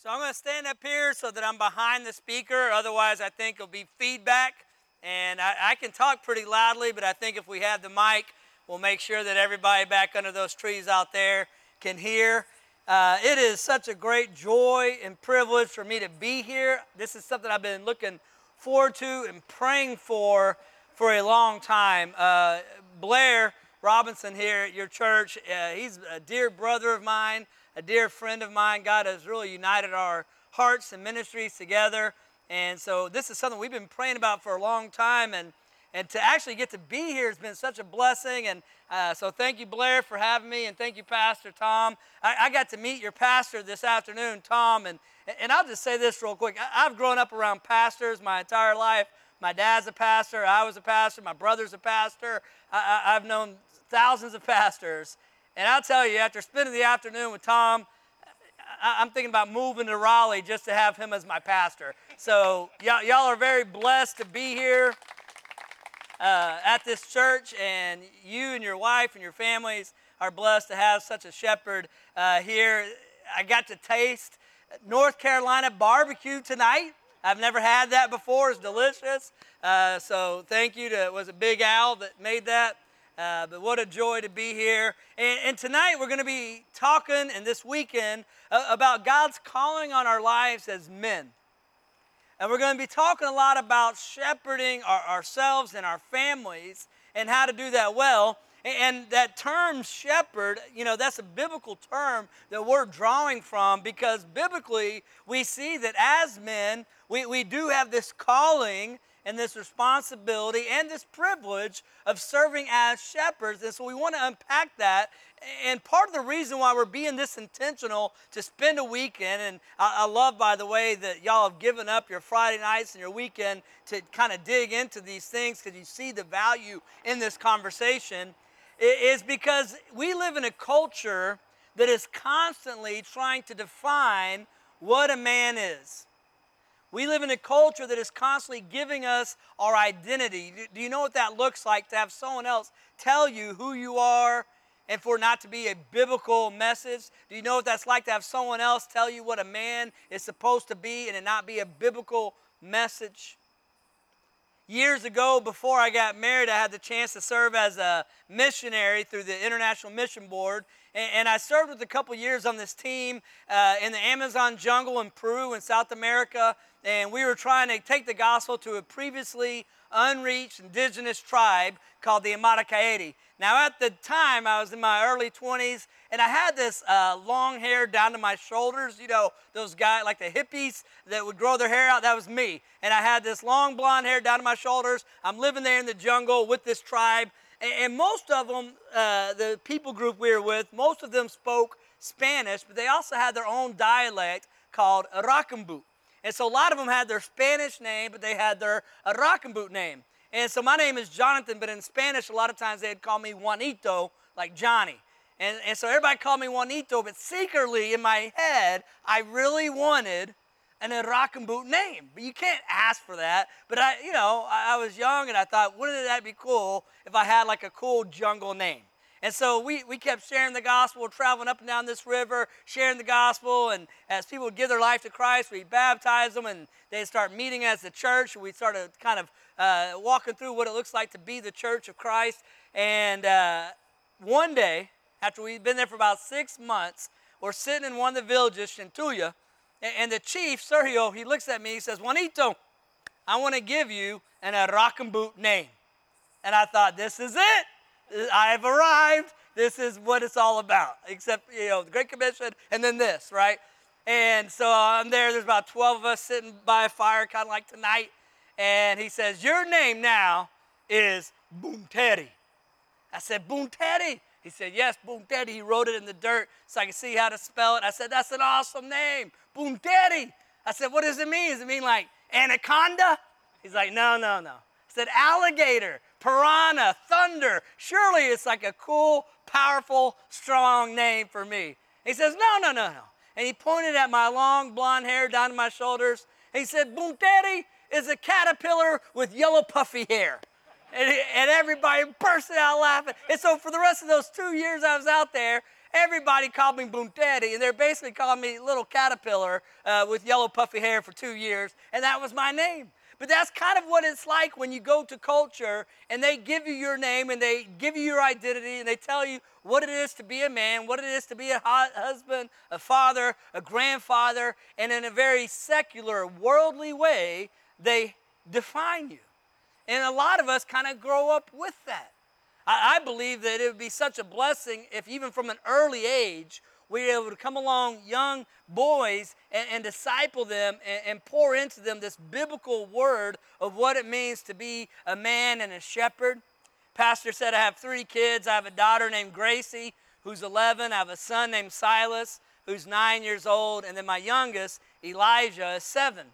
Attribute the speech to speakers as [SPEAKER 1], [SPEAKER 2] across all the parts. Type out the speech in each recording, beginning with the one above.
[SPEAKER 1] So I'm going to stand up here so that I'm behind the speaker. Otherwise, I think it'll be feedback. And I, I, can talk pretty loudly, but I think if we have the mic, we'll make sure that everybody back under those trees out there can hear. Uh, it is such a great joy and privilege for me to be here. This is something I've been looking forward to and praying for for a long time. Uh, Blair Robinson here at your church, uh, he's a dear brother of mine a dear friend of mine. God has really united our hearts and ministries together. And so this is something we've been praying about for a long time. And, and to actually get to be here has been such a blessing. And uh, so thank you, Blair, for having me. And thank you, Pastor Tom. I, I, got to meet your pastor this afternoon, Tom. And, and I'll just say this real quick. I, I've grown up around pastors my entire life. My dad's a pastor. I was a pastor. My brother's a pastor. I, I've known thousands of pastors. And I'll tell you, after spending the afternoon with Tom, I'm thinking about moving to Raleigh just to have him as my pastor. So y'all, y'all are very blessed to be here uh, at this church, and you and your wife and your families are blessed to have such a shepherd uh, here. I got to taste North Carolina barbecue tonight. I've never had that before. It's delicious. Uh, so thank you to was it Big Al that made that. Uh, but what a joy to be here. And, and tonight we're going to be talking, and this weekend, uh, about God's calling on our lives as men. And we're going to be talking a lot about shepherding our, ourselves and our families and how to do that well. And that term shepherd, you know, that's a biblical term that we're drawing from because biblically we see that as men, we, we do have this calling and this responsibility and this privilege of serving as shepherds. And so we want to unpack that. And part of the reason why we're being this intentional to spend a weekend, and I, love, by the way, that y'all have given up your Friday nights and your weekend to kind of dig into these things because you see the value in this conversation, is because we live in a culture that is constantly trying to define what a man is. We live in a culture that is constantly giving us our identity. Do you know what that looks like to have someone else tell you who you are and for not to be a biblical message? Do you know what that's like to have someone else tell you what a man is supposed to be and it not be a biblical message? Years ago, before I got married, I had the chance to serve as a missionary through the International Mission Board. And, I served with a couple years on this team uh, in the Amazon jungle in Peru in South America and we were trying to take the gospel to a previously unreached indigenous tribe called the Amarakaeri. Now, at the time, I was in my early 20s, and I had this uh, long hair down to my shoulders. You know, those guys, like the hippies that would grow their hair out, that was me. And I had this long blonde hair down to my shoulders. I'm living there in the jungle with this tribe. And, and most of them, uh, the people group we were with, most of them spoke Spanish, but they also had their own dialect called Arakambu. And so a lot of them had their Spanish name, but they had their Arakambu name. And so my name is Jonathan, but in Spanish, a lot of times they'd call me Juanito, like Johnny. And, and so everybody called me Juanito, but secretly in my head, I really wanted an Arakambu name. But you can't ask for that. But I, you know, I, I was young and I thought, wouldn't that be cool if I had like a cool jungle name? And so we, we kept sharing the gospel, traveling up and down this river, sharing the gospel. And as people give their life to Christ, we baptize them and they'd start meeting as the church. We started kind of uh, walking through what it looks like to be the church of Christ. And uh, one day, after we'd been there for about six months, we're sitting in one of the villages, Shintuya, and, and the chief, Sergio, he looks at me, he says, Juanito, I want to give you an Arakambu name. And I thought, this is it. I've arrived. This is what it's all about, except, you know, the Great Commission and then this, right? And so I'm there. There's about 12 of us sitting by a fire, kind of like tonight. And he says, Your name now is Boonteri. I said, Boonteri? He said, Yes, Boonteri. He wrote it in the dirt so I could see how to spell it. I said, That's an awesome name, Boonteri. I said, What does it mean? Does it mean like anaconda? He's like, No, no, no. I said, Alligator piranha, thunder. Surely it's like a cool, powerful, strong name for me. He says, No, no, no, no. And he pointed at my long blonde hair down to my shoulders. He said, Boonteri is a caterpillar with yellow puffy hair. And, and everybody bursted out laughing. And so for the rest of those two years I was out there, everybody called me Boonteri, and they're basically calling me Little Caterpillar uh, with yellow puffy hair for two years, and that was my name. But that's kind of what it's like when you go to culture and they give you your name and they give you your identity and they tell you what it is to be a man, what it is to be a husband, a father, a grandfather, and in a very secular, worldly way, they define you. And a lot of us kind of grow up with that. I, I believe that it would be such a blessing if, even from an early age, we were able to come along young boys and, and disciple them and, and, pour into them this biblical word of what it means to be a man and a shepherd. Pastor said, I have three kids. I have a daughter named Gracie, who's 11. I have a son named Silas, who's nine years old. And then my youngest, Elijah, is seven.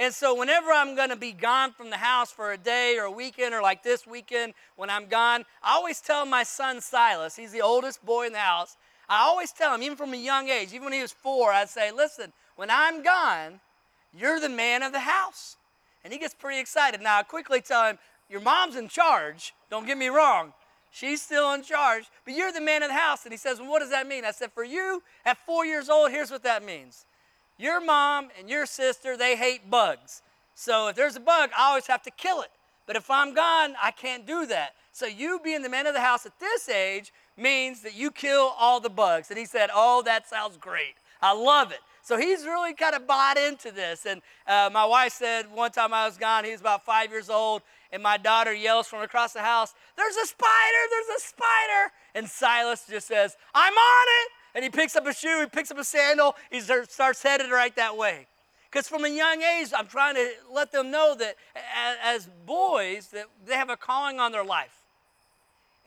[SPEAKER 1] And so, whenever I'm going to be gone from the house for a day or a weekend, or like this weekend when I'm gone, I always tell my son Silas, he's the oldest boy in the house, I always tell him, even from a young age, even when he was four, I'd say, listen, when I'm gone, you're the man of the house. And he gets pretty excited. Now, I quickly tell him, your mom's in charge. Don't get me wrong. She's still in charge, but you're the man of the house. And he says, Well, what does that mean? I said, For you, at four years old, here's what that means. Your mom and your sister, they hate bugs. So if there's a bug, I always have to kill it. But if I'm gone, I can't do that. So you being the man of the house at this age means that you kill all the bugs. And he said, Oh, that sounds great. I love it. So he's really kind of bought into this. And uh, my wife said one time I was gone, he was about five years old, and my daughter yells from across the house, There's a spider, there's a spider. And Silas just says, I'm on it. And he picks up a shoe, he picks up a sandal, he starts headed right that way. Because from a young age, I'm trying to let them know that as boys, that they have a calling on their life.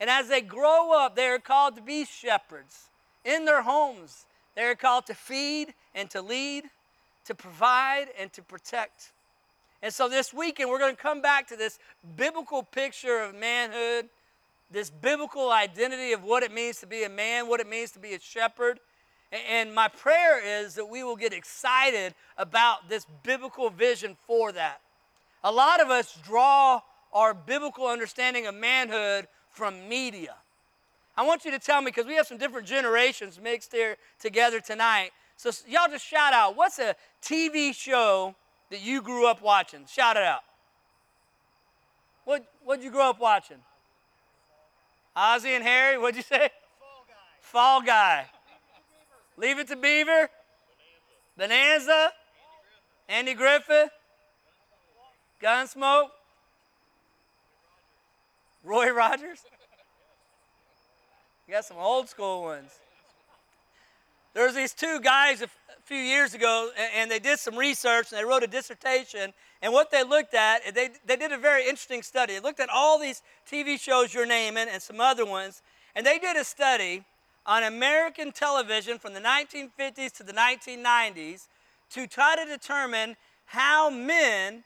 [SPEAKER 1] And as they grow up, they are called to be shepherds in their homes. They are called to feed and to lead, to provide and to protect. And so this weekend, we're going to come back to this biblical picture of manhood, this biblical identity of what it means to be a man, what it means to be a shepherd. And my prayer is that we will get excited about this biblical vision for that. A lot of us draw our biblical understanding of manhood from media. I want you to tell me, because we have some different generations mixed here together tonight. So, y'all just shout out what's a TV show that you grew up watching? Shout it out. What what'd you grow up watching? Ozzie and Harriet, what'd you say?
[SPEAKER 2] Fall Guy.
[SPEAKER 1] Fall Guy. Leave it to Beaver. Bonanza. Bonanza. Andy Griffith. Gunsmoke. Roy Rogers? You got some old school ones. There was these two guys a few years ago, and they did some research, and they wrote a dissertation. And what they looked at, they, they did a very interesting study. They looked at all these TV shows you're naming and some other ones, and they did a study on American television from the 1950s to the 1990s to try to determine how men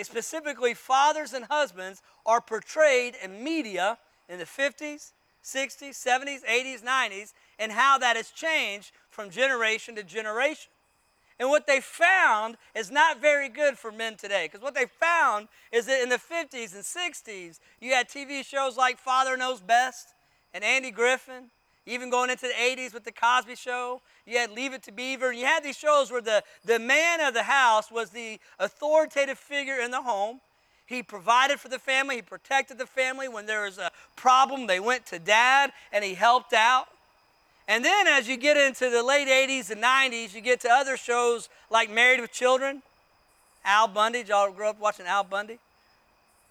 [SPEAKER 1] specifically fathers and husbands, are portrayed in media in the 50s, 60s, 70s, 80s, 90s, and how that has changed from generation to generation. And what they found is not very good for men today. Because what they found is that in the 50s and 60s, you had TV shows like Father Knows Best and Andy Griffith, even going into the 80s with The Cosby Show, you had Leave It to Beaver, and you had these shows where the, the man of the house was the authoritative figure in the home. He provided for the family, he protected the family. When there was a problem, they went to dad and he helped out. And then as you get into the late 80s and 90s, you get to other shows like Married with Children, Al Bundy. Y'all grew up watching Al Bundy?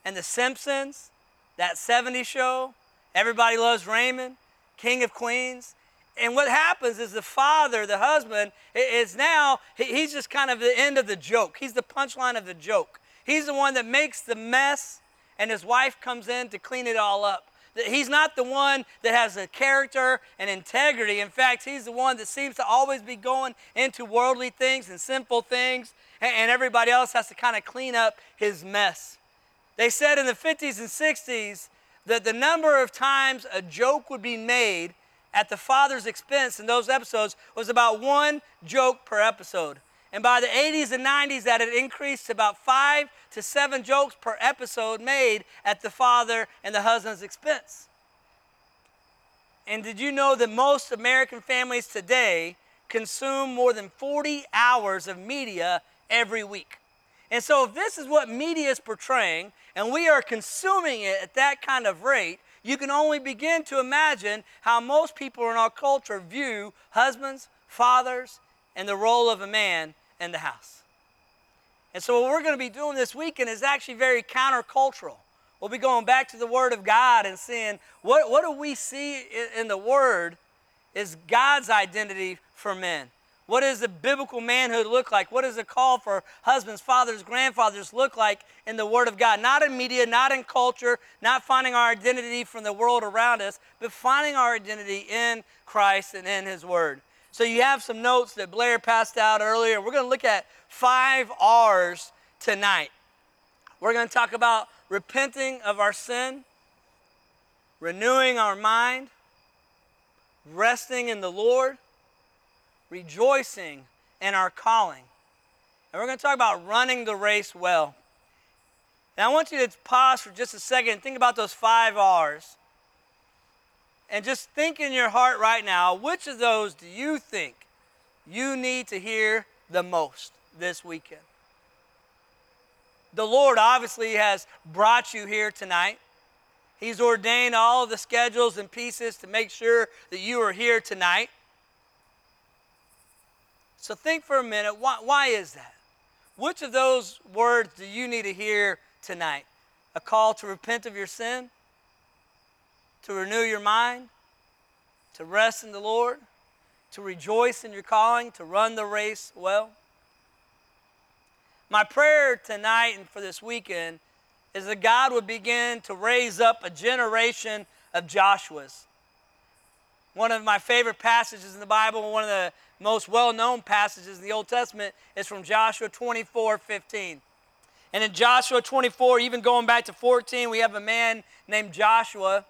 [SPEAKER 1] And The Simpsons, that 70s show. Everybody Loves Raymond. King of Queens. And what happens is the father, the husband, is now, he's just kind of the end of the joke. He's the punchline of the joke. He's the one that makes the mess, and his wife comes in to clean it all up. He's not the one that has a character and integrity. In fact, he's the one that seems to always be going into worldly things and sinful things, and everybody else has to kind of clean up his mess. They said in the 50s and 60s that the number of times a joke would be made at the father's expense in those episodes was about one joke per episode. And by the 80s and 90s, that had increased to about five to seven jokes per episode made at the father and the husband's expense. And did you know that most American families today consume more than 40 hours of media every week? And so, if this is what media is portraying, and we are consuming it at that kind of rate, you can only begin to imagine how most people in our culture view husbands, fathers, and the role of a man in the house. And so, what we're going to be doing this weekend is actually very countercultural. We'll be going back to the Word of God and seeing what, what do we see in, the Word is God's identity for men. What does the biblical manhood look like? What does the call for husbands, fathers, grandfathers look like in the Word of God? Not in media, not in culture, not finding our identity from the world around us, but finding our identity in Christ and in His Word. So you have some notes that Blair passed out earlier. We're going to look at five R's tonight. We're going to talk about repenting of our sin, renewing our mind, resting in the Lord, rejoicing in our calling. And we're going to talk about running the race well. And I want you to pause for just a second and think about those five R's. And just think in your heart right now which of those do you think you need to hear the most this weekend? The Lord obviously has brought you here tonight. He's ordained all the schedules and pieces to make sure that you are here tonight. So think for a minute why, why is that? Which of those words do you need to hear tonight? A call to repent of your sin, to renew your mind, to rest in the Lord, to rejoice in your calling, to run the race well. My prayer tonight and for this weekend is that God would begin to raise up a generation of Joshuas. One of my favorite passages in the Bible, one of the most well known passages in the Old Testament is from Joshua 24 15. And in Joshua 24, even going back to 14, we have a man named Joshua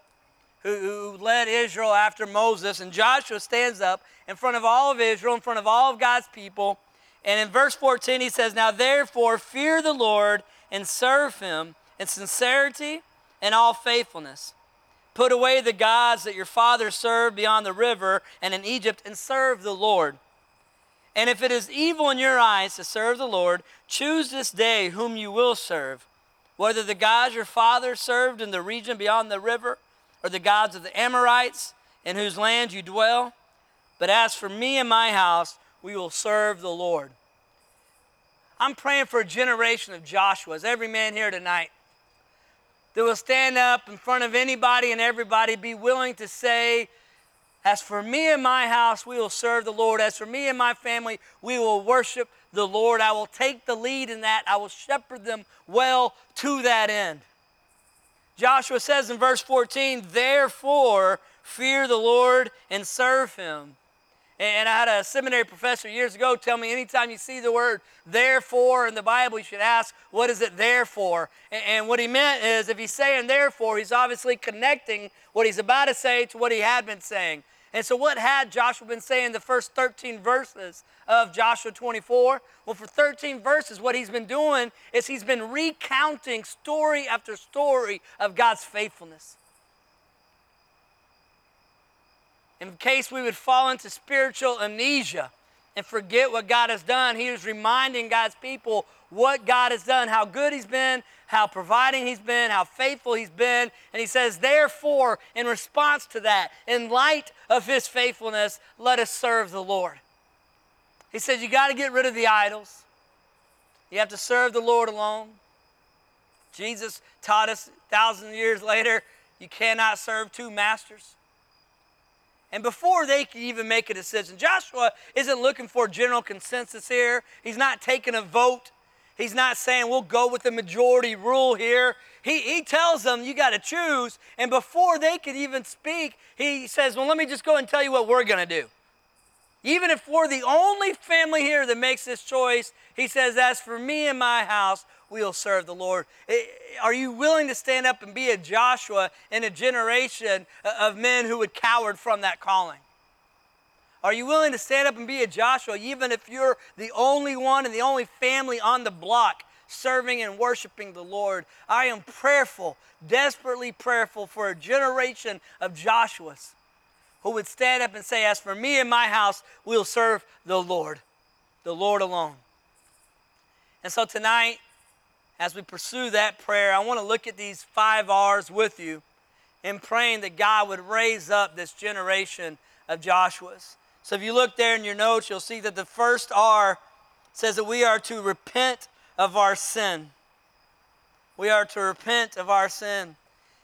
[SPEAKER 1] who, who led Israel after Moses. And Joshua stands up in front of all of Israel, in front of all of God's people. And in verse 14, he says, Now therefore, fear the Lord and serve him in sincerity and all faithfulness. Put away the gods that your fathers served beyond the river and in Egypt and serve the Lord. And if it is evil in your eyes to serve the Lord, choose this day whom you will serve, whether the gods your fathers served in the region beyond the river, or the gods of the Amorites in whose land you dwell. But as for me and my house, we will serve the Lord. I'm praying for a generation of Joshua's, every man here tonight, that will stand up in front of anybody and everybody, be willing to say, As for me and my house, we will serve the Lord. As for me and my family, we will worship the Lord. I will take the lead in that. I will shepherd them well to that end. Joshua says in verse 14, Therefore, fear the Lord and serve him. And I had a seminary professor years ago tell me anytime you see the word therefore in the Bible, you should ask, what is it there for? And what he meant is if he's saying therefore, he's obviously connecting what he's about to say to what he had been saying. And so, what had Joshua been saying the first 13 verses of Joshua 24? Well, for 13 verses, what he's been doing is he's been recounting story after story of God's faithfulness. In case we would fall into spiritual amnesia and forget what God has done, he was reminding God's people what God has done, how good he's been, how providing he's been, how faithful he's been. And he says, therefore, in response to that, in light of his faithfulness, let us serve the Lord. He says, you got to get rid of the idols. You have to serve the Lord alone. Jesus taught us thousands of years later, you cannot serve two masters. And before they can even make a decision, Joshua isn't looking for general consensus here. He's not taking a vote. He's not saying we'll go with the majority rule here. He, he tells them you got to choose. And before they could even speak, he says, Well, let me just go and tell you what we're going to do. Even if we're the only family here that makes this choice, he says, As for me and my house, we'll serve the Lord. Are you willing to stand up and be a Joshua in a generation of men who would cowered from that calling? Are you willing to stand up and be a Joshua, even if you're the only one and the only family on the block serving and worshiping the Lord? I am prayerful, desperately prayerful for a generation of Joshuas who would stand up and say, As for me and my house, we'll serve the Lord, the Lord alone. And so tonight, as we pursue that prayer, I want to look at these five R's with you in praying that God would raise up this generation of Joshua's. So if you look there in your notes, you'll see that the first R says that we are to repent of our sin. We are to repent of our sin.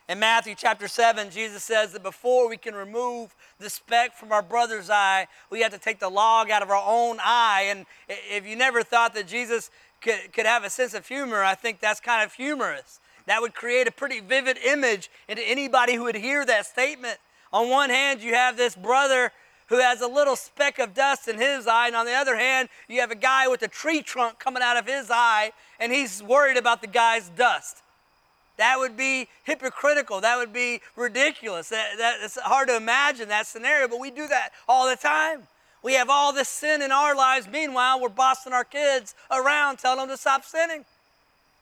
[SPEAKER 1] In Matthew chapter 7, Jesus says that before we can remove the speck from our brother's eye, we have to take the log out of our own eye. And if you never thought that Jesus could, could have a sense of humor, I think that's kind of humorous. That would create a pretty vivid image into anybody who would hear that statement. On one hand, you have this brother who has a little speck of dust in his eye, and on the other hand, you have a guy with a tree trunk coming out of his eye, and he's worried about the guy's dust. That would be hypocritical. That would be ridiculous. That, that, it's hard to imagine that scenario, but we do that all the time. We have all this sin in our lives. Meanwhile, we're bossing our kids around, telling them to stop sinning.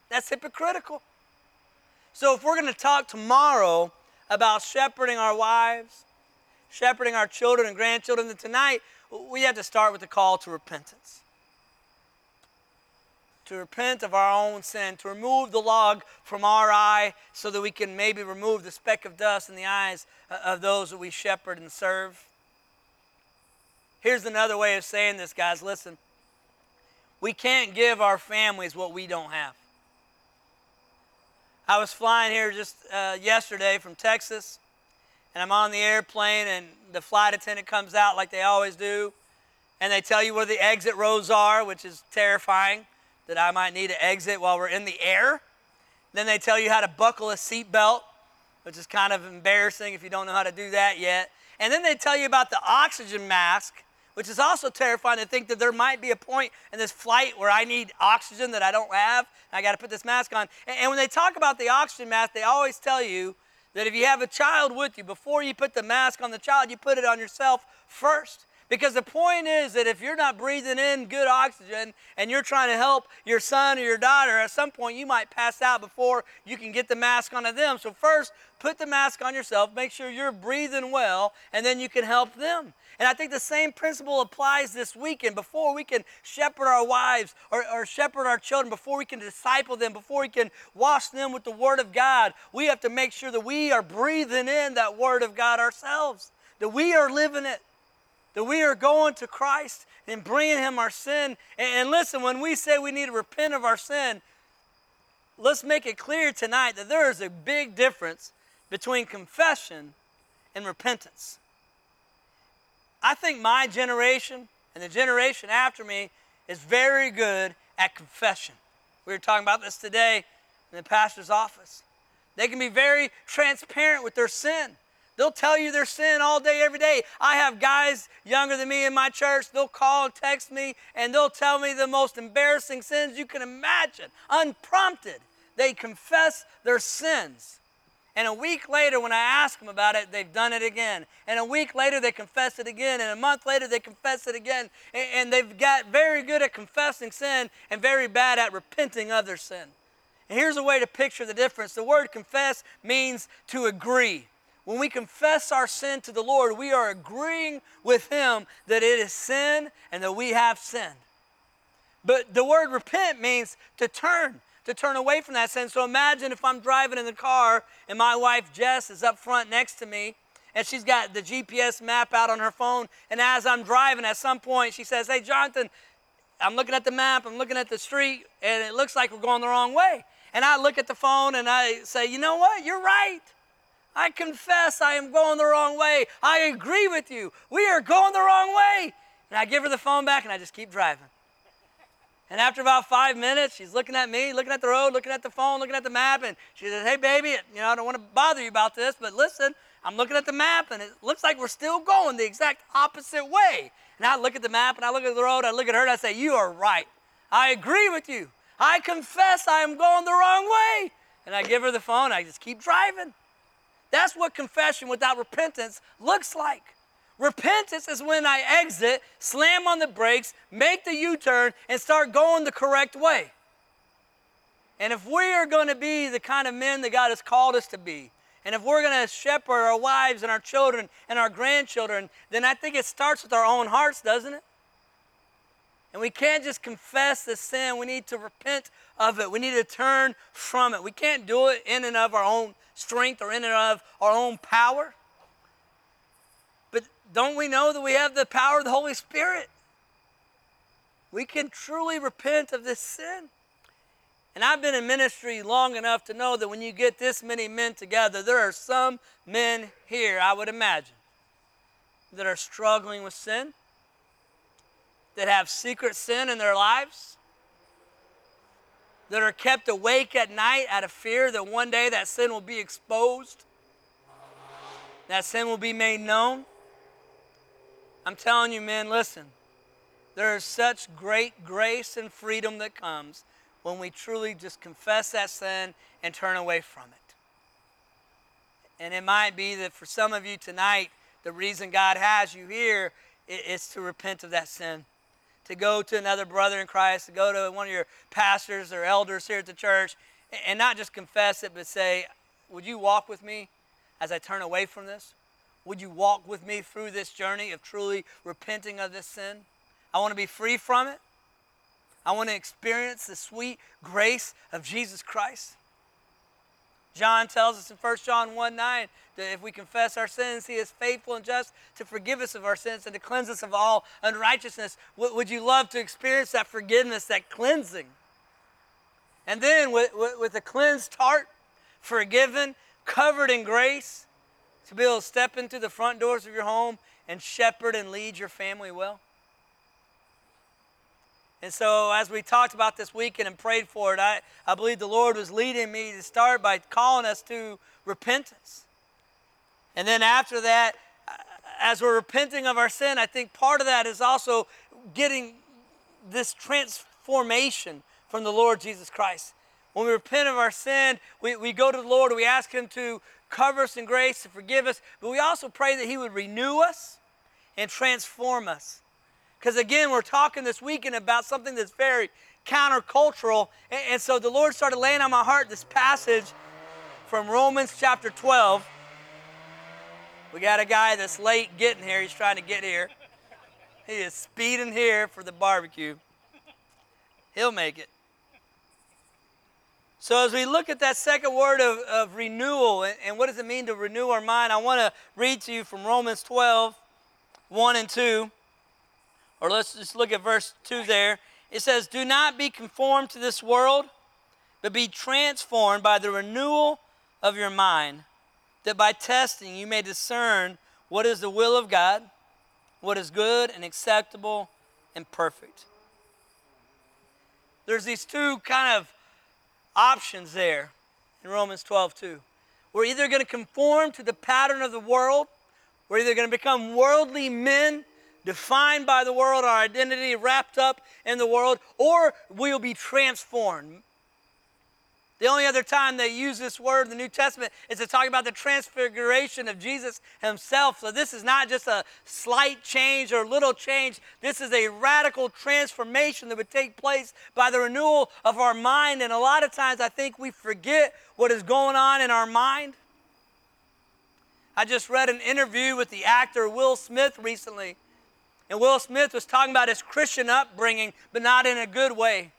[SPEAKER 1] That's hypocritical. So, if we're going to talk tomorrow about shepherding our wives, shepherding our children and grandchildren, then tonight we have to start with the call to repentance to repent of our own sin, to remove the log from our eye so that we can maybe remove the speck of dust in the eyes of those that we shepherd and serve. Here's another way of saying this, guys. Listen. We can't give our families what we don't have. I was flying here just uh, yesterday from Texas, and I'm on the airplane, and the flight attendant comes out like they always do, and they tell you where the exit rows are, which is terrifying that I might need to exit while we're in the air. Then they tell you how to buckle a seatbelt, which is kind of embarrassing if you don't know how to do that yet. And then they tell you about the oxygen mask, which is also terrifying to think that there might be a point in this flight where I need oxygen that I don't have. I got to put this mask on. And when they talk about the oxygen mask, they always tell you that if you have a child with you, before you put the mask on the child, you put it on yourself first. Because the point is that if you're not breathing in good oxygen and you're trying to help your son or your daughter, at some point you might pass out before you can get the mask onto them. So, first, put the mask on yourself, make sure you're breathing well, and then you can help them. And I think the same principle applies this weekend. Before we can shepherd our wives or, or shepherd our children, before we can disciple them, before we can wash them with the Word of God, we have to make sure that we are breathing in that Word of God ourselves, that we are living it that we are going to Christ and bringing Him our sin. And, listen, when we say we need to repent of our sin, let's make it clear tonight that there is a big difference between confession and repentance. I think my generation and the generation after me is very good at confession. We were talking about this today in the pastor's office. They can be very transparent with their sin. They'll tell you their sin all day, every day. I have guys younger than me in my church, they'll call and text me, and they'll tell me the most embarrassing sins you can imagine, unprompted. They confess their sins. And a week later, when I ask them about it, they've done it again. And a week later, they confess it again. And a month later, they confess it again. And they've got very good at confessing sin and very bad at repenting of their sin. And here's a way to picture the difference the word confess means to agree. When we confess our sin to the Lord, we are agreeing with Him that it is sin and that we have sinned. But the word repent means to turn, to turn away from that sin. So imagine if I'm driving in the car and my wife Jess is up front next to me and she's got the GPS map out on her phone. And as I'm driving, at some point, she says, Hey, Jonathan, I'm looking at the map, I'm looking at the street, and it looks like we're going the wrong way. And I look at the phone and I say, You know what? You're right. I confess I am going the wrong way. I agree with you. We are going the wrong way. And I give her the phone back and I just keep driving. And after about five minutes, she's looking at me, looking at the road, looking at the phone, looking at the map, and she says, Hey, baby, you know, I don't want to bother you about this, but listen, I'm looking at the map and it looks like we're still going the exact opposite way. And I look at the map and I look at the road, I look at her and I say, You are right. I agree with you. I confess I am going the wrong way. And I give her the phone, I just keep driving. That's what confession without repentance looks like. Repentance is when I exit, slam on the brakes, make the U turn, and start going the correct way. And if we are going to be the kind of men that God has called us to be, And if we're going to shepherd our wives and our children and our grandchildren, then I think it starts with our own hearts, doesn't it? And we can't just confess the sin. We need to repent of it. We need to turn from it. We can't do it in and of our own strength or in and of our own power. Don't we know that we have the power of the Holy Spirit? We can truly repent of this sin. And I've been in ministry long enough to know that when you get this many men together, there are some men here, I would imagine, that are struggling with sin, that have secret sin in their lives, that are kept awake at night out of fear that one day that sin will be exposed, that sin will be made known. I'm telling you, men, listen, there is such great grace and freedom that comes when we truly just confess that sin and turn away from it. And it might be that for some of you tonight, the reason God has you here is to repent of that sin, to go to another brother in Christ, to go to one of your pastors or elders here at the church, and not just confess it, but say, Would you walk with me as I turn away from this? Would you walk with me through this journey of truly repenting of this sin? I want to be free from it. I want to experience the sweet grace of Jesus Christ. John tells us in 1 John 1 9 that if we confess our sins, he is faithful and just to forgive us of our sins and to cleanse us of all unrighteousness. Would you love to experience that forgiveness, that cleansing? And then with, with a cleansed heart, forgiven, covered in grace, to be able to step into the front doors of your home and shepherd and lead your family well. And so, as we talked about this weekend and prayed for it, I, I believe the Lord was leading me to start by calling us to repentance. And then after that, as we're repenting of our sin, I think part of that is also getting this transformation from the Lord Jesus Christ. When we repent of our sin, we, we go to the Lord we ask Him to cover us in grace, to forgive us, but we also pray that He would renew us and transform us. Because again, we're talking this weekend about something that's very countercultural. And, and so the Lord started laying on my heart this passage from Romans chapter 12. We got a guy that's late getting here. He's trying to get here. He is speeding here for the barbecue. He'll make it. So, as we look at that second word of, of renewal and, and what does it mean to renew our mind, I want to read to you from Romans 12, 1 and 2. Or let's just look at verse 2 there. It says, Do not be conformed to this world, but be transformed by the renewal of your mind, that by testing you may discern what is the will of God, what is good and acceptable and perfect. There's these two kind of options there in Romans 12 2. We're either going to conform to the pattern of the world, we're either going to become worldly men defined by the world, our identity wrapped up in the world, or we'll be transformed. The only other time they use this word in the New Testament is to talk about the transfiguration of Jesus himself. So this is not just a slight change or little change. This is a radical transformation that would take place by the renewal of our mind. And a lot of times I think we forget what is going on in our mind. I just read an interview with the actor Will Smith recently. And Will Smith was talking about his Christian upbringing, but not in a good way.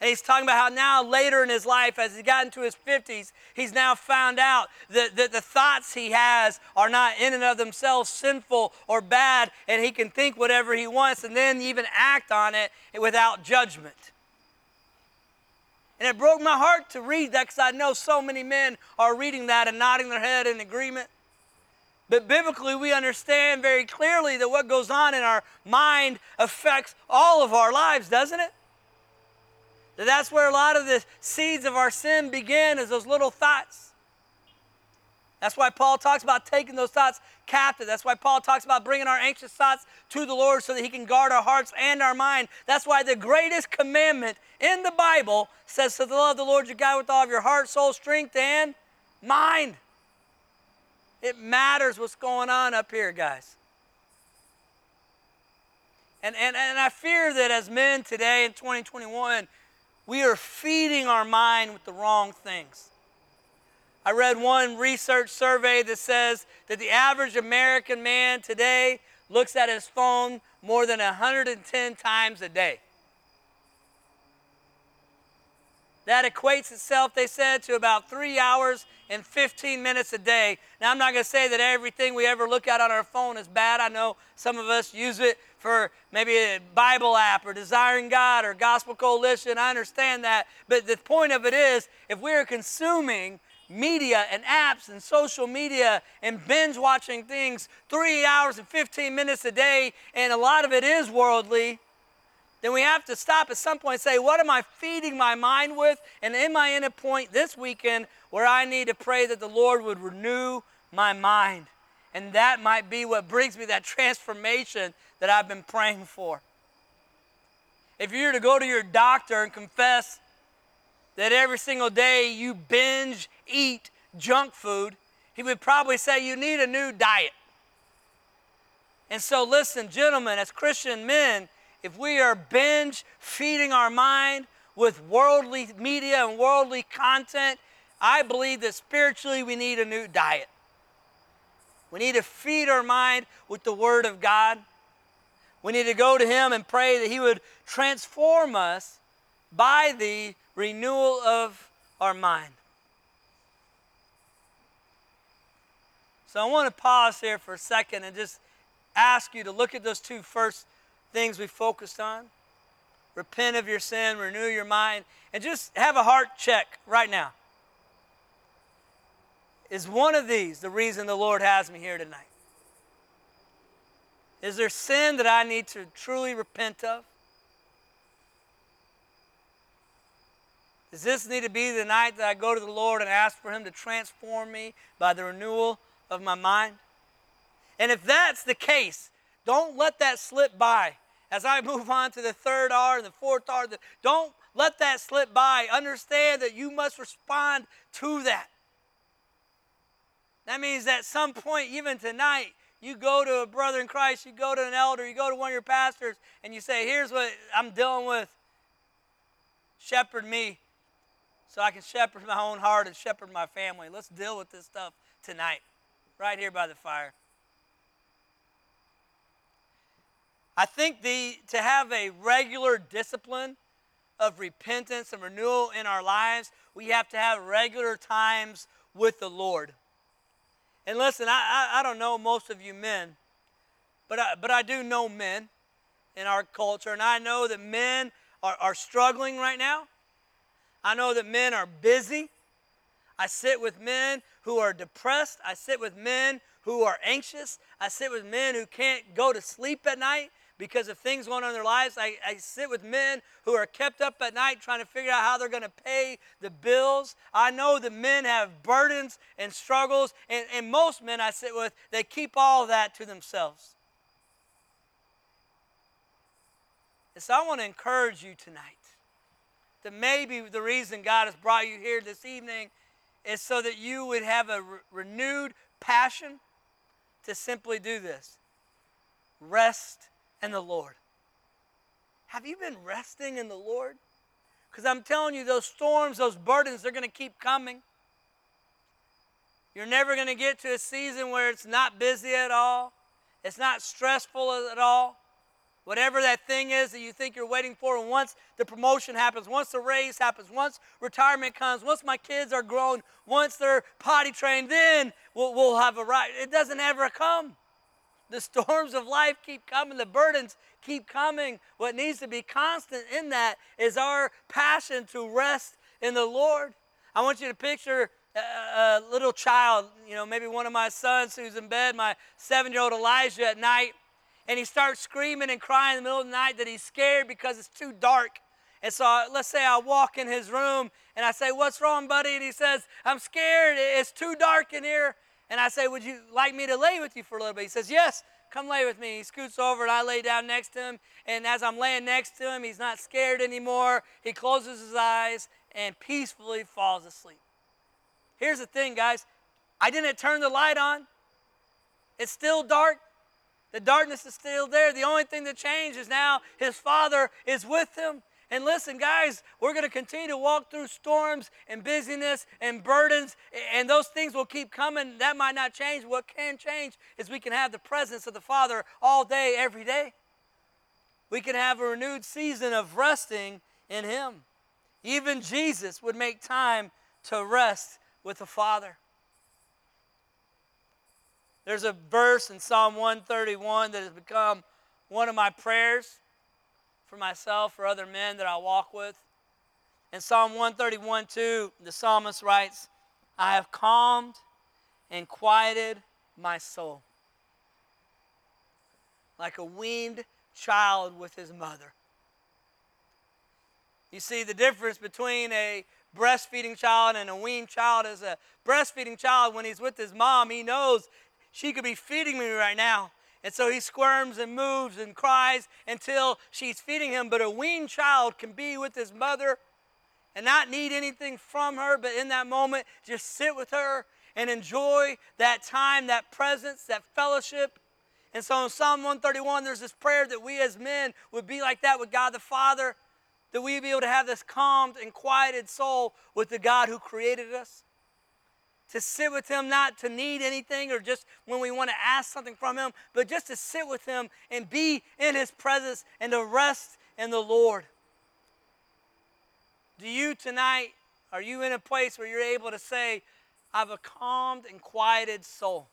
[SPEAKER 1] And he's talking about how now, later in his life, as he got into his 50s, he's now found out that, that the thoughts he has are not in and of themselves sinful or bad, and he can think whatever he wants and then even act on it without judgment. And it broke my heart to read that because I know so many men are reading that and nodding their head in agreement. But biblically, we understand very clearly that what goes on in our mind affects all of our lives, doesn't it? That that's where a lot of the seeds of our sin begin, is those little thoughts. That's why Paul talks about taking those thoughts captive. That's why Paul talks about bringing our anxious thoughts to the Lord so that he can guard our hearts and our mind. That's why the greatest commandment in the Bible says to love the Lord your God with all of your heart, soul, strength, and mind. It matters what's going on up here, guys. And, and, and I fear that as men today in 2021, we are feeding our mind with the wrong things. I read one research survey that says that the average American man today looks at his phone more than 110 times a day. That equates itself, they said, to about three hours and 15 minutes a day. Now, I'm not going to say that everything we ever look at on our phone is bad. I know some of us use it for maybe a Bible app or Desiring God or Gospel Coalition. I understand that. But the point of it is, if we are consuming media and apps and social media and binge watching things three hours and 15 minutes a day, and a lot of it is worldly, then we have to stop at some point and say, What am I feeding my mind with? And am I in a point this weekend where I need to pray that the Lord would renew my mind? And that might be what brings me that transformation that I've been praying for. If you were to go to your doctor and confess that every single day you binge eat junk food, he would probably say you need a new diet. And so, listen, gentlemen, as Christian men, if we are binge feeding our mind with worldly media and worldly content, I believe that spiritually we need a new diet. We need to feed our mind with the Word of God. We need to go to Him and pray that He would transform us by the renewal of our mind. So I want to pause here for a second and just ask you to look at those two first things we focused on. Repent of your sin, renew your mind, and just have a heart check right now. Is one of these the reason the Lord has me here tonight? Is there sin that I need to truly repent of? Does this need to be the night that I go to the Lord and ask for Him to transform me by the renewal of my mind? And if that's the case, don't let that slip by. As I move on to the third R and the fourth R, don't let that slip by. Understand that you must respond to that. That means at some point, even tonight, you go to a brother in Christ, you go to an elder, you go to one of your pastors, and you say, Here's what I'm dealing with. Shepherd me so I can shepherd my own heart and shepherd my family. Let's deal with this stuff tonight, right here by the fire. I think the, to have a regular discipline of repentance and renewal in our lives, we have to have regular times with the Lord. And listen, I, I, I don't know most of you men, but I, but I do know men in our culture, and I know that men are, are struggling right now. I know that men are busy. I sit with men who are depressed. I sit with men who are anxious. I sit with men who can't go to sleep at night because of things going on in their lives. I, I sit with men who are kept up at night trying to figure out how they're going to pay the bills. I know that men have burdens and struggles, and, and most men I sit with, they keep all that to themselves. And so I want to encourage you tonight that maybe the reason God has brought you here this evening is so that you would have a re- renewed passion to simply do this rest in the Lord. Have you been resting in the Lord? Because I'm telling you, those storms, those burdens, they're going to keep coming. You're never going to get to a season where it's not busy at all, it's not stressful at all. Whatever that thing is that you think you're waiting for, and once the promotion happens, once the raise happens, once retirement comes, once my kids are grown, once they're potty trained, then we'll, we'll have a right. It doesn't ever come. The storms of life keep coming, the burdens keep coming. What needs to be constant in that is our passion to rest in the Lord. I want you to picture a, little child, you know, maybe one of my sons who's in bed, my seven year old Elijah at night, and he starts screaming and crying in the middle of the night that he's scared because it's too dark. And so let's say I walk in his room and I say, What's wrong, buddy? And he says, I'm scared. It's too dark in here. And I say, Would you like me to lay with you for a little bit? He says, Yes, come lay with me. He scoots over and I lay down next to him. And as I'm laying next to him, he's not scared anymore. He closes his eyes and peacefully falls asleep. Here's the thing, guys I didn't turn the light on, it's still dark. The darkness is still there. The only thing that changed is now his father is with him And listen, guys, we're going to continue to walk through storms and busyness and burdens, and those things will keep coming. That might not change. What can change is we can have the presence of the Father all day, every day. We can have a renewed season of resting in Him. Even Jesus would make time to rest with the Father. There's a verse in Psalm 131 that has become one of my prayers for myself or other men that I walk with. In Psalm 131 2, the psalmist writes, I have calmed and quieted my soul like a weaned child with his mother. You see, the difference between a breastfeeding child and a weaned child is a breastfeeding child, when he's with his mom, he knows she could be feeding me right now. And so he squirms and moves and cries until she's feeding him. But a weaned child can be with his mother and not need anything from her, but in that moment, just sit with her and enjoy that time, that presence, that fellowship. And so in Psalm 131, there's this prayer that we as men would be like that with God the Father, that we'd be able to have this calmed and quieted soul with the God who created us to sit with Him, not to need anything or just when we want to ask something from Him, but just to sit with Him and be in His presence and to rest in the Lord. Do you tonight, are you in a place where you're able to say, I have a calmed and quieted soul?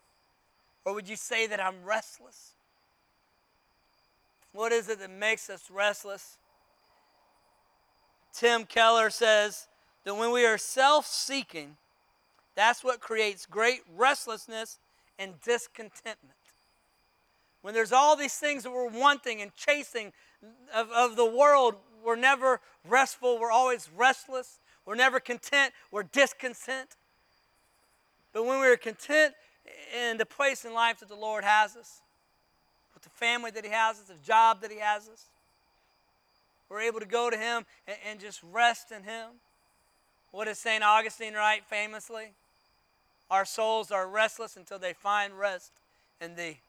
[SPEAKER 1] Or would you say that I'm restless? What is it that makes us restless? Tim Keller says that when we are self seeking, that's what creates great restlessness and discontentment. When there's all these things that we're wanting and chasing of, of the world, we're never restful, we're always restless, we're never content, we're discontent. But when we're content in the place in life that the Lord has us, with the family that He has us, the job that He has us, we're able to go to Him and, and just rest in Him. What does St. Augustine write famously? Our souls are restless until they find rest in Thee.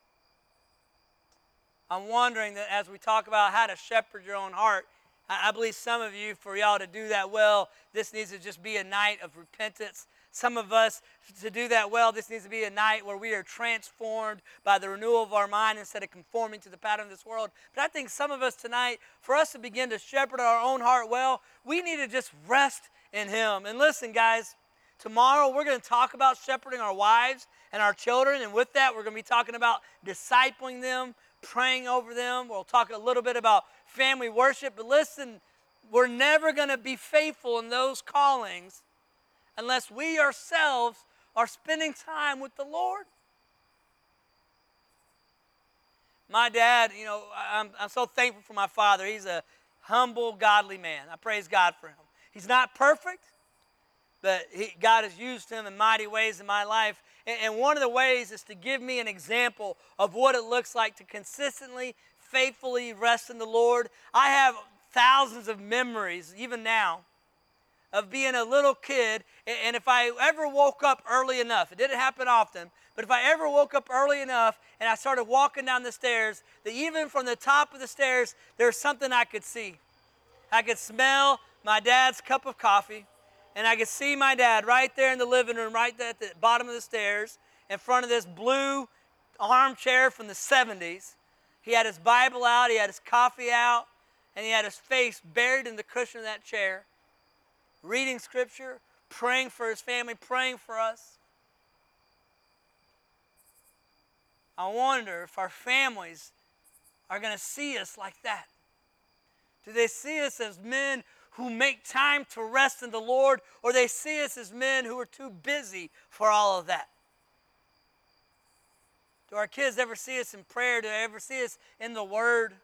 [SPEAKER 1] I'm wondering that as we talk about how to shepherd your own heart, I believe some of you, for y'all to do that well, this needs to just be a night of repentance. Some of us, to do that well, this needs to be a night where we are transformed by the renewal of our mind instead of conforming to the pattern of this world. But I think some of us tonight, for us to begin to shepherd our own heart well, we need to just rest in Him. And listen, guys, Tomorrow, we're going to talk about shepherding our wives and our children. And with that, we're going to be talking about discipling them, praying over them. We'll talk a little bit about family worship. But listen, we're never going to be faithful in those callings unless we ourselves are spending time with the Lord. My dad, you know, I'm, I'm so thankful for my father. He's a humble, godly man. I praise God for him. He's not perfect, but he, God has used him in mighty ways in my life. And, and one of the ways is to give me an example of what it looks like to consistently, faithfully rest in the Lord. I have thousands of memories, even now, of being a little kid. And if I ever woke up early enough, it didn't happen often, but if I ever woke up early enough and I started walking down the stairs, that even from the top of the stairs, there's something I could see. I could smell my dad's cup of coffee and I could see my dad right there in the living room, right at the bottom of the stairs, in front of this blue armchair from the 70s. He had his Bible out, he had his coffee out, and he had his face buried in the cushion of that chair, reading scripture, praying for his family, praying for us. I wonder if our families are going to see us like that. Do they see us as men who make time to rest in the Lord, or they see us as men who are too busy for all of that. Do our kids ever see us in prayer? Do they ever see us in the Word?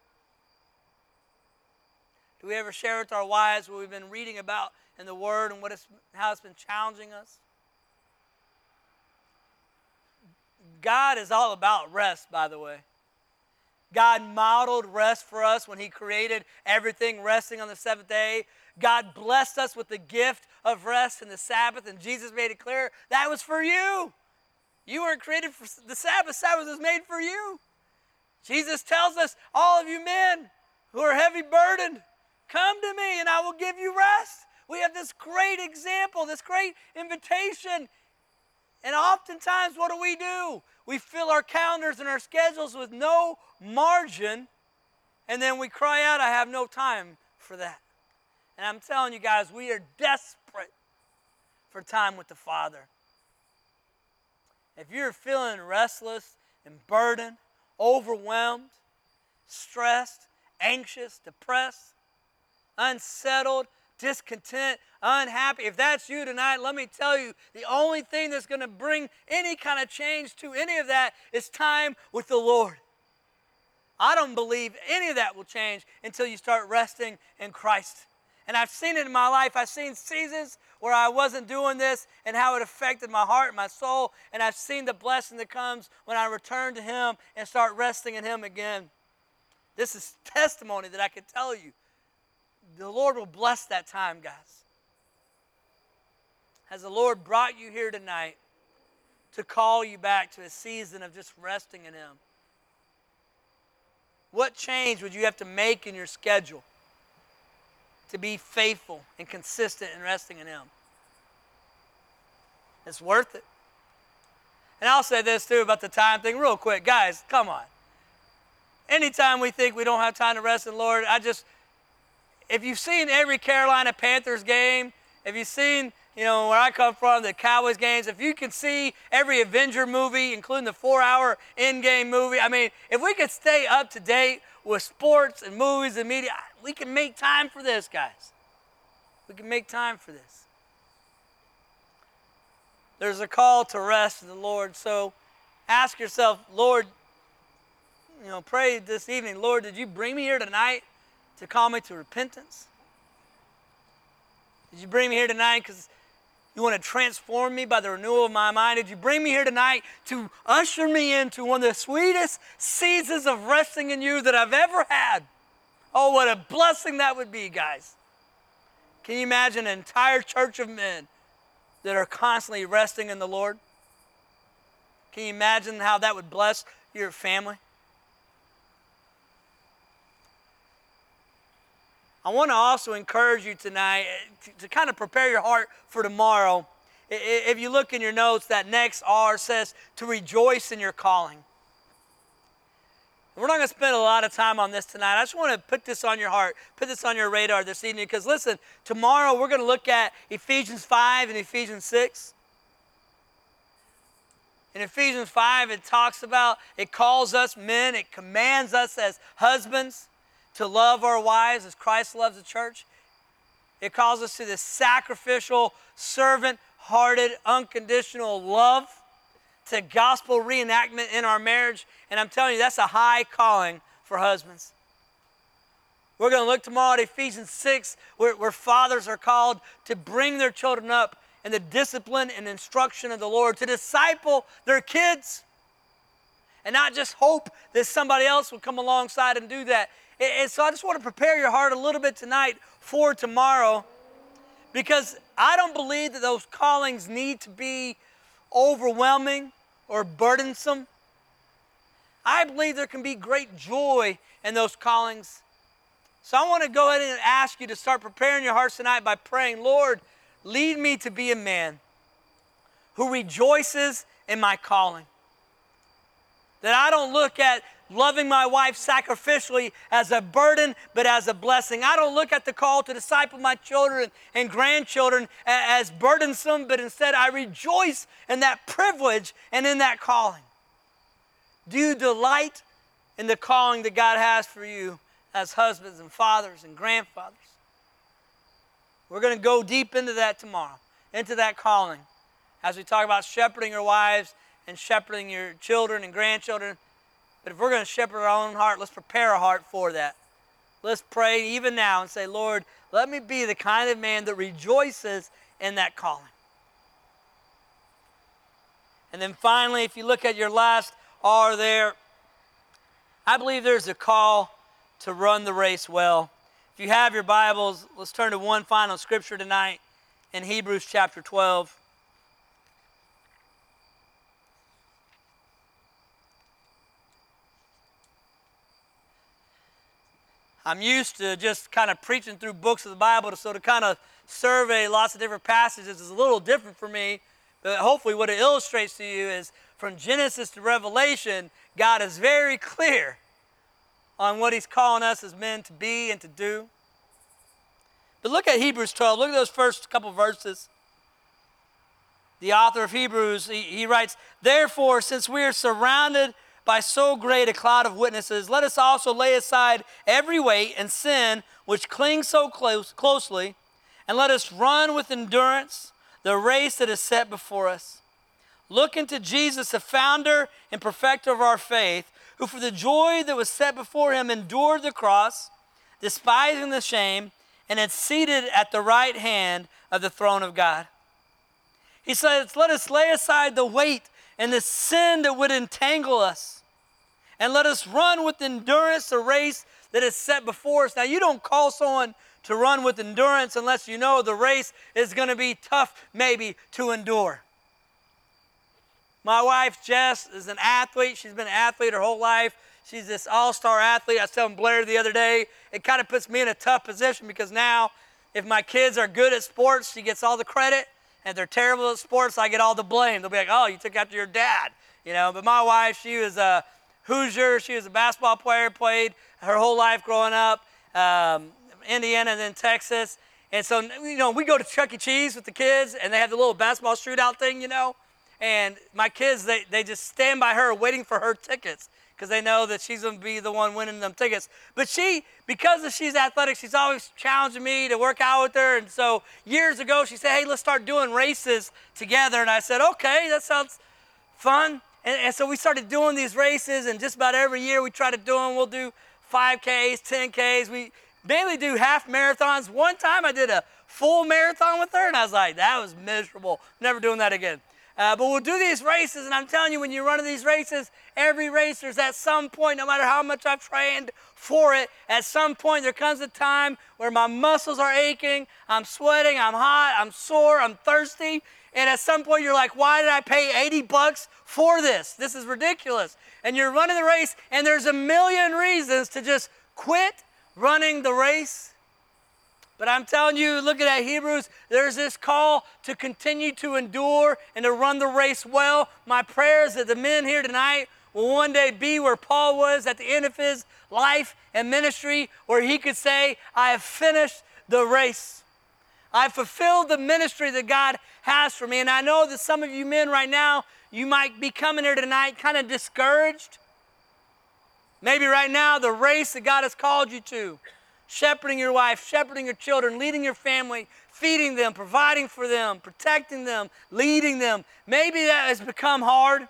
[SPEAKER 1] Do we ever share with our wives what we've been reading about in the Word and what it's, how it's been challenging us? God is all about rest, by the way. God modeled rest for us when He created everything resting on the seventh day. God blessed us with the gift of rest and the Sabbath, and Jesus made it clear that was for you. You weren't created for the Sabbath, Sabbath was made for you. Jesus tells us, all of you men who are heavy burdened, Come to me and I will give you rest. We have this great example, this great invitation. And oftentimes, what do we do? We fill our calendars and our schedules with no margin, and then we cry out, I have no time for that. And I'm telling you guys, we are desperate for time with the Father. If you're feeling restless and burdened, overwhelmed, stressed, anxious, depressed, unsettled, discontent, unhappy, if that's you tonight, let me tell you the only thing that's going to bring any kind of change to any of that is time with the Lord. I don't believe any of that will change until you start resting in Christ. And I've seen it in my life. I've seen seasons where I wasn't doing this and how it affected my heart and my soul. And I've seen the blessing that comes when I return to Him and start resting in Him again. This is testimony that I can tell you. The Lord will bless that time, guys. Has the Lord brought you here tonight to call you back to a season of just resting in Him? What change would you have to make in your schedule? to be faithful and consistent in resting in Him. It's worth it. And I'll say this too about the time thing, real quick. Guys, come on. Anytime we think we don't have time to rest in the Lord, I just, if you've seen every Carolina Panthers game, if you've seen, you know, where I come from, the Cowboys games, if you can see every Avenger movie, including the four hour Endgame movie, I mean, if we could stay up to date with sports and movies and media, we can make time for this, guys. We can make time for this. There's a call to rest in the Lord. So ask yourself, Lord, you know, pray this evening, Lord, did you bring me here tonight to call me to repentance? Did you bring me here tonight because you want to transform me by the renewal of my mind? Did you bring me here tonight to usher me into one of the sweetest seasons of resting in you that I've ever had? Oh, what a blessing that would be, guys. Can you imagine an entire church of men that are constantly resting in the Lord? Can you imagine how that would bless your family? I want to also encourage you tonight eh, to, to, kind of prepare your heart for tomorrow. If you look in your notes, that next R says to rejoice in your calling. We're not going to spend a lot of time on this tonight. I just want to put this on your heart, put this on your radar this evening, because listen, tomorrow we're going to look at Ephesians 5 and Ephesians 6. In Ephesians 5, it talks about, it calls us men, it commands us as husbands to love our wives as Christ loves the church. It calls us to this sacrificial, servant hearted, unconditional love to gospel reenactment in our marriage. And I'm telling you, that's a high calling for husbands. We're going to look tomorrow at Ephesians 6, where, where fathers are called to bring their children up in the discipline and instruction of the Lord, to disciple their kids, and not just hope that somebody else will come alongside and do that. And so I just want to prepare your heart a little bit tonight for tomorrow because I don't believe that those callings need to be overwhelming or burdensome. I believe there can be great joy in those callings. So I want to go ahead and ask you to start preparing your hearts tonight by praying, Lord, lead me to be a man who rejoices in my calling. That I don't look at loving my wife sacrificially as a burden, but as a blessing. I don't look at the call to disciple my children and grandchildren as burdensome, but instead I rejoice in that privilege and in that calling. Do you delight in the calling that God has for you as husbands and fathers and grandfathers? We're going to go deep into that tomorrow, into that calling, as we talk about shepherding your wives and shepherding your children and grandchildren but if we're going to shepherd our own heart, let's prepare our heart for that. Let's pray even now and say, Lord, let me be the kind of man that rejoices in that calling. And then finally, if you look at your last R there, I believe there's a call to run the race well. If you have your Bibles, let's turn to one final scripture tonight in Hebrews chapter 12. I'm used to just kind of preaching through books of the Bible, so to kind of survey lots of different passages is a little different for me. But hopefully, what it illustrates to you is from Genesis to Revelation, God is very clear on what He's calling us as men to be and to do. But look at Hebrews 12. Look at those first couple verses. The author of Hebrews, he, he writes, Therefore, since we are surrounded by so great a cloud of witnesses, let us also lay aside every weight and sin which clings so close, closely, and let us run with endurance the race that is set before us. Look into Jesus, the founder and perfecter of our faith, who for the joy that was set before him endured the cross, despising the shame, and is seated at the right hand of the throne of God. He says, Let us lay aside the weight and the sin that would entangle us. And let us run with endurance the race that is set before us. Now, you don't call someone to run with endurance unless you know the race is going to be tough, maybe, to endure. My wife, Jess, is an athlete. She's been an athlete her whole life. She's this all star athlete. I was telling Blair the other day, it kind of puts me in a tough position because now, if my kids are good at sports, she gets all the credit. And they're terrible at sports, I get all the blame. They'll be like, oh, you took after your dad. You know, but my wife, she was a Hoosier. She was a basketball player, played her whole life growing up, um, Indiana and then Texas. And so, you know, we go to Chuck E. Cheese with the kids, and they have the little basketball shootout thing, you know. And my kids, they, they just stand by her waiting for her tickets because they know that she's going to be the one winning them tickets. But she, because she's athletic, she's always challenging me to work out with her. And so years ago, she said, hey, let's start doing races together. And I said, okay, that sounds fun. And, and so we started doing these races, and just about every year we try to do them. We'll do 5Ks, 10Ks. We mainly do half marathons. One time I did a full marathon with her, and I was like, that was miserable. Never doing that again. Uh, but we'll do these races, and I'm telling you, when you're running these races, every racer's at some point, no matter how much I've trained for it, at some point there comes a time where my muscles are aching, I'm sweating, I'm hot, I'm sore, I'm thirsty, and at some point you're like, why did I pay 80 bucks for this? This is ridiculous. And you're running the race, and there's a million reasons to just quit running the race but I'm telling you, looking at Hebrews, there's this call to continue to endure and to run the race well. My prayer is that the men here tonight will one day be where Paul was at the end of his life and ministry, where he could say, I have finished the race. I've fulfilled the ministry that God has for me. And I know that some of you men right now, you might be coming here tonight kind of discouraged. Maybe right now, the race that God has called you to shepherding your wife, shepherding your children, leading your family, feeding them, providing for them, protecting them, leading them. Maybe that has become hard.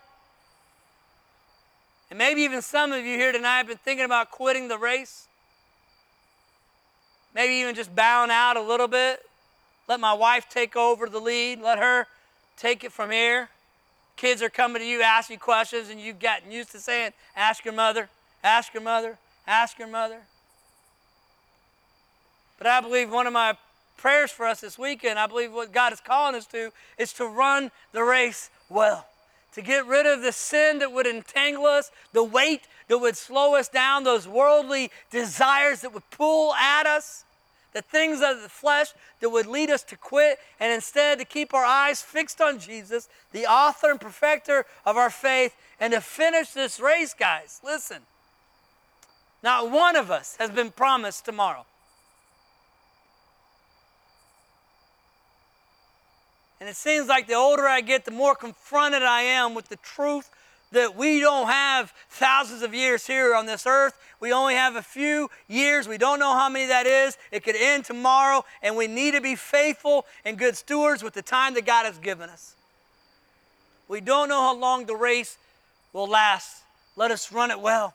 [SPEAKER 1] And maybe even some of you here tonight have been thinking about quitting the race. Maybe even just bowing out a little bit. Let my wife take over the lead. Let her take it from here. Kids are coming to you, asking questions, and you've gotten used to saying, Ask your mother, ask your mother, ask your mother. But I believe one of my prayers for us this weekend, I believe what God is calling us to is to run the race well, to get rid of the sin that would entangle us, the weight that would slow us down, those worldly desires that would pull at us, the things of the flesh that would lead us to quit, and instead to keep our eyes fixed on Jesus, the author and perfecter of our faith, and to finish this race, guys. Listen, not one of us has been promised tomorrow. And it seems like the older I get, the more confronted I am with the truth that we don't have thousands of years here on this earth. We only have a few years. We don't know how many that is. It could end tomorrow, and we need to be faithful and good stewards with the time that God has given us. We don't know how long the race will last. Let us run it well.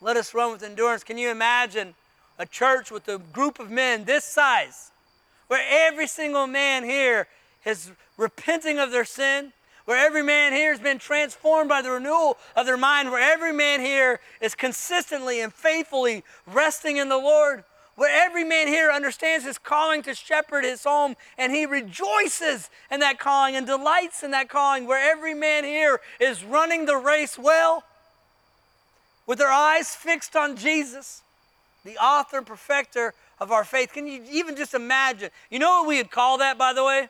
[SPEAKER 1] Let us run with endurance. Can you imagine a church with a group of men this size, where every single man here is repenting of their sin, where every man here has been transformed by the renewal of their mind, where every man here is consistently and faithfully resting in the Lord, where every man here understands his calling to shepherd his home and he rejoices in that calling and delights in that calling, where every man here is running the race well with their eyes fixed on Jesus, the author and perfecter of our faith. Can you even just imagine? You know what we would call that, by the way?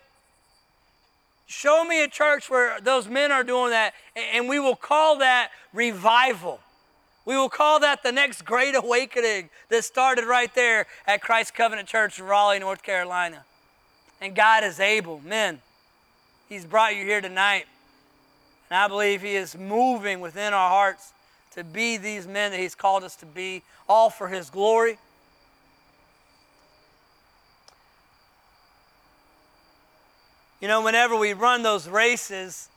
[SPEAKER 1] Show me a church where those men are doing that, and we will call that revival. We will call that the next great awakening that started right there at Christ Covenant Church in Raleigh, North Carolina. And God is able. Men, He's brought you here tonight. And I believe He is moving within our hearts to be these men that He's called us to be, all for His glory. You know, whenever we run those races,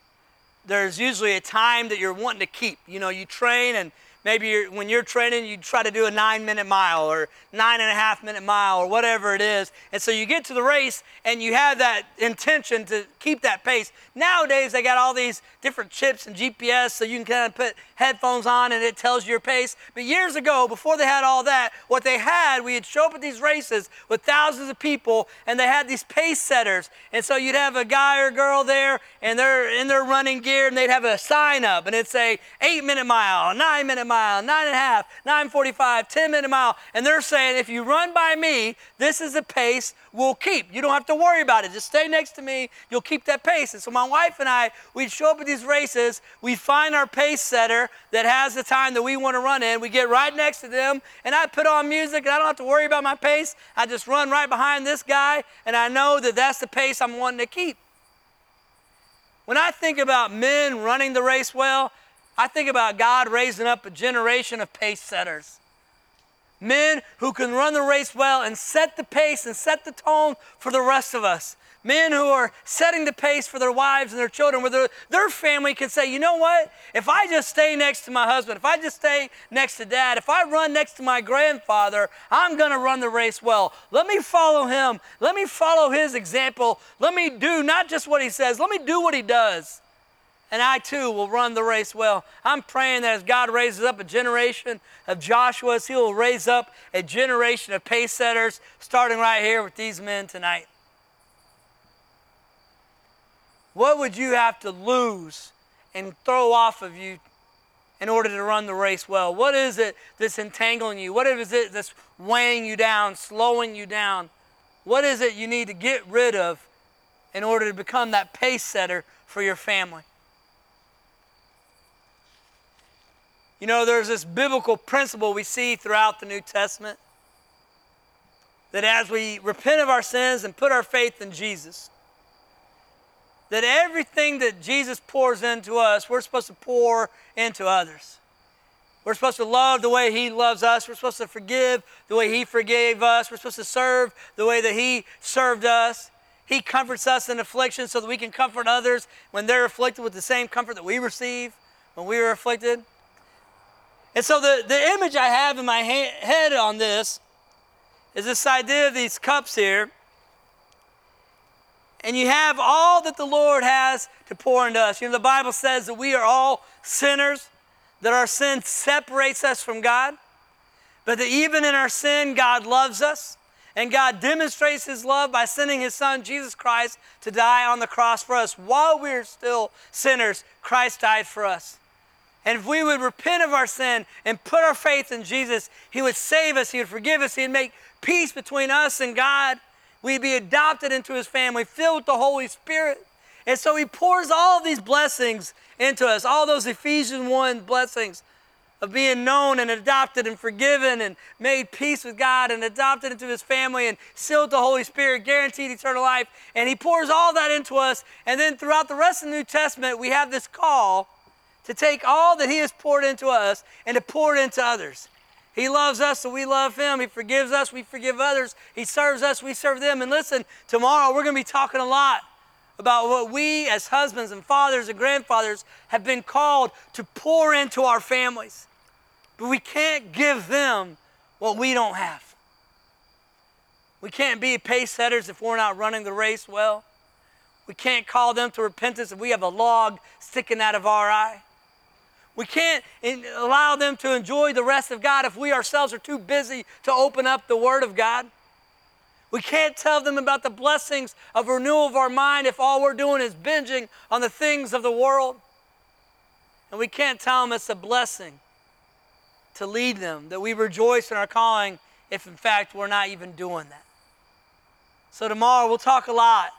[SPEAKER 1] there's usually a time that you're wanting to keep. You know, you train and Maybe when you're training, you try to do a nine minute mile or nine and a half minute mile or whatever it is. And so you get to the race and you have that intention to keep that pace. Nowadays, they got all these different chips and GPS so you can kind of put headphones on and it tells you your pace. But years ago, before they had all that, what they had, we would show up at these races with thousands of people and they had these pace setters. And so you'd have a guy or girl there and they're in their running gear and they'd have a sign up and it'd say eight minute mile, nine minute mile, nine and a half, 945, 10 minute mile. And they're saying, if you run by me, this is the pace we'll keep. You don't have to worry about it. Just stay next to me. You'll keep that pace. And so my wife and I, we'd show up at these races. We find our pace setter that has the time that we want to run in. We get right next to them. And I put on music and I don't have to worry about my pace. I just run right behind this guy. And I know that that's the pace I'm wanting to keep. When I think about men running the race well, I think about God raising up a generation of pace setters. Men who can run the race well and set the pace and set the tone for the rest of us. Men who are setting the pace for their wives and their children, where their, their family can say, you know what? If I just stay next to my husband, if I just stay next to dad, if I run next to my grandfather, I'm going to run the race well. Let me follow him. Let me follow his example. Let me do not just what he says, let me do what he does and I too will run the race well. I'm praying that as God raises up a generation of Joshua's, He will raise up a generation of pace setters, starting right here with these men tonight. What would you have to lose and throw off of you in order to run the race well? What is it that's entangling you? What is it that's weighing you down, slowing you down? What is it you need to get rid of in order to become that pace setter for your family? You know, there's this biblical principle we see throughout the New Testament that as we repent of our sins and put our faith in Jesus, that everything that Jesus pours into us, we're supposed to pour into others. We're supposed to love the way He loves us. We're supposed to forgive the way He forgave us. We're supposed to serve the way that He served us. He comforts us in affliction so that we can comfort others when they're afflicted with the same comfort that we receive when we were afflicted. And so the, the image I have in my ha- head on this is this idea of these cups here. And you have all that the Lord has to pour into us. You know, the Bible says that we are all sinners, that our sin separates us from God, but that even in our sin, God loves us. And God demonstrates His love by sending His Son, Jesus Christ, to die on the cross for us. While we're still sinners, Christ died for us. And if we would repent of our sin and put our faith in Jesus, He would save us, He would forgive us, He'd make peace between us and God. We'd be adopted into His family, filled with the Holy Spirit. And so He pours all these blessings into us, all those Ephesians 1 blessings of being known and adopted and forgiven and made peace with God and adopted into His family and sealed the Holy Spirit, guaranteed eternal life. And He pours all that into us. And then throughout the rest of the New Testament, we have this call to take all that He has poured into us and to pour it into others. He loves us, so we love Him. He forgives us, we forgive others. He serves us, we serve them. And listen, tomorrow we're going to be talking a lot about what we as husbands and fathers and grandfathers have been called to pour into our families. But we can't give them what we don't have. We can't be pace setters if we're not running the race well. We can't call them to repentance if we have a log sticking out of our eye. We can't allow them to enjoy the rest of God if we ourselves are too busy to open up the Word of God. We can't tell them about the blessings of renewal of our mind if all we're doing is binging on the things of the world. And we can't tell them it's a blessing to lead them, that we rejoice in our calling if in fact we're not even doing that. So tomorrow we'll talk a lot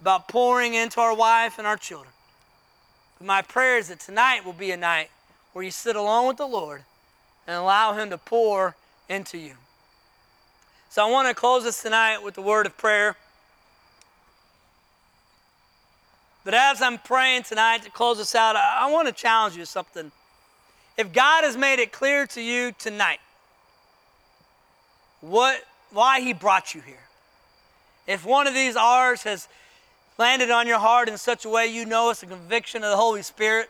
[SPEAKER 1] about pouring into our wife and our children. But my prayer is that tonight will be a night where you sit alone with the Lord and allow Him to pour into you. So I want to close this tonight with the word of prayer. But as I'm praying tonight to close us out, I, want to challenge you something. If God has made it clear to you tonight what why he brought you here. If one of these R's has landed on your heart in such a way you know it's a conviction of the Holy Spirit,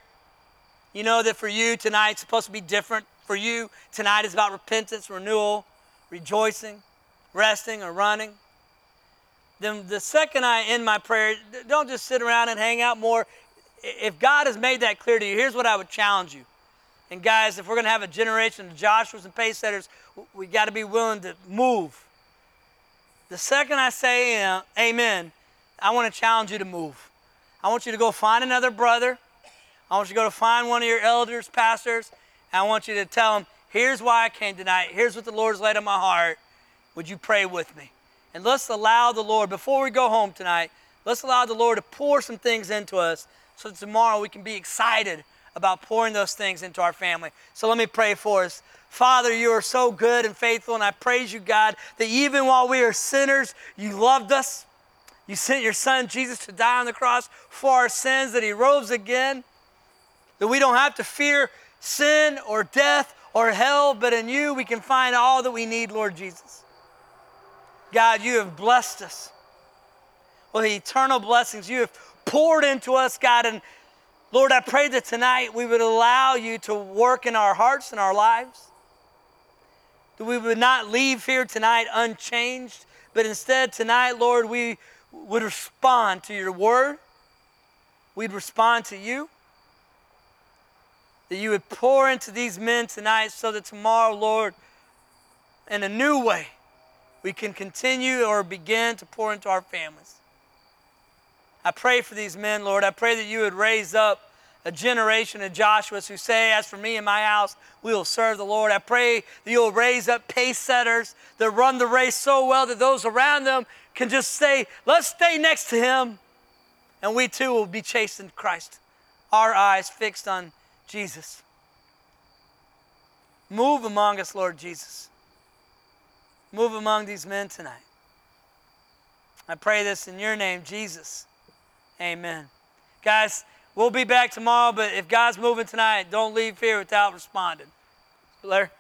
[SPEAKER 1] you know that for you tonight it's supposed to be different. For you tonight is about repentance, renewal, rejoicing, resting, or running. Then the second I end my prayer, don't just sit around and hang out more. If God has made that clear to you, here's what I would challenge you. And guys, if we're going to have a generation of Joshuas and pace setters, we got to be willing to move. The second I say amen, I want to challenge you to move. I want you to go find another brother. I want you to go to find one of your elders, pastors, and I want you to tell them, here's why I came tonight. Here's what the Lord's laid on my heart. Would you pray with me? And let's allow the Lord, before we go home tonight, let's allow the Lord to pour some things into us so tomorrow we can be excited about pouring those things into our family. So let me pray for us. Father, you are so good and faithful, and I praise you, God, that even while we are sinners, you loved us. You sent your son Jesus to die on the cross for our sins, that he rose again, that we don't have to fear sin or death or hell, but in you we can find all that we need, Lord Jesus. God, you have blessed us with eternal blessings. You have poured into us, God, and Lord, I pray that tonight we would allow you to work in our hearts and our lives. That we would not leave here tonight unchanged, but instead tonight, Lord, we would respond to your word. We'd respond to you. That you would pour into these men tonight so that tomorrow, Lord, in a new way, we can continue or begin to pour into our families. I pray for these men, Lord. I pray that you would raise up a generation of Joshua's who say, As for me and my house, we will serve the Lord. I pray that you'll raise up pace setters that run the race so well that those around them can just say, Let's stay next to him. And we too will be chasing Christ, our eyes fixed on Jesus. Move among us, Lord Jesus. Move among these men tonight. I pray this in your name, Jesus. Amen. Guys, we'll be back tomorrow, but if God's moving tonight, don't leave here without responding. Blair?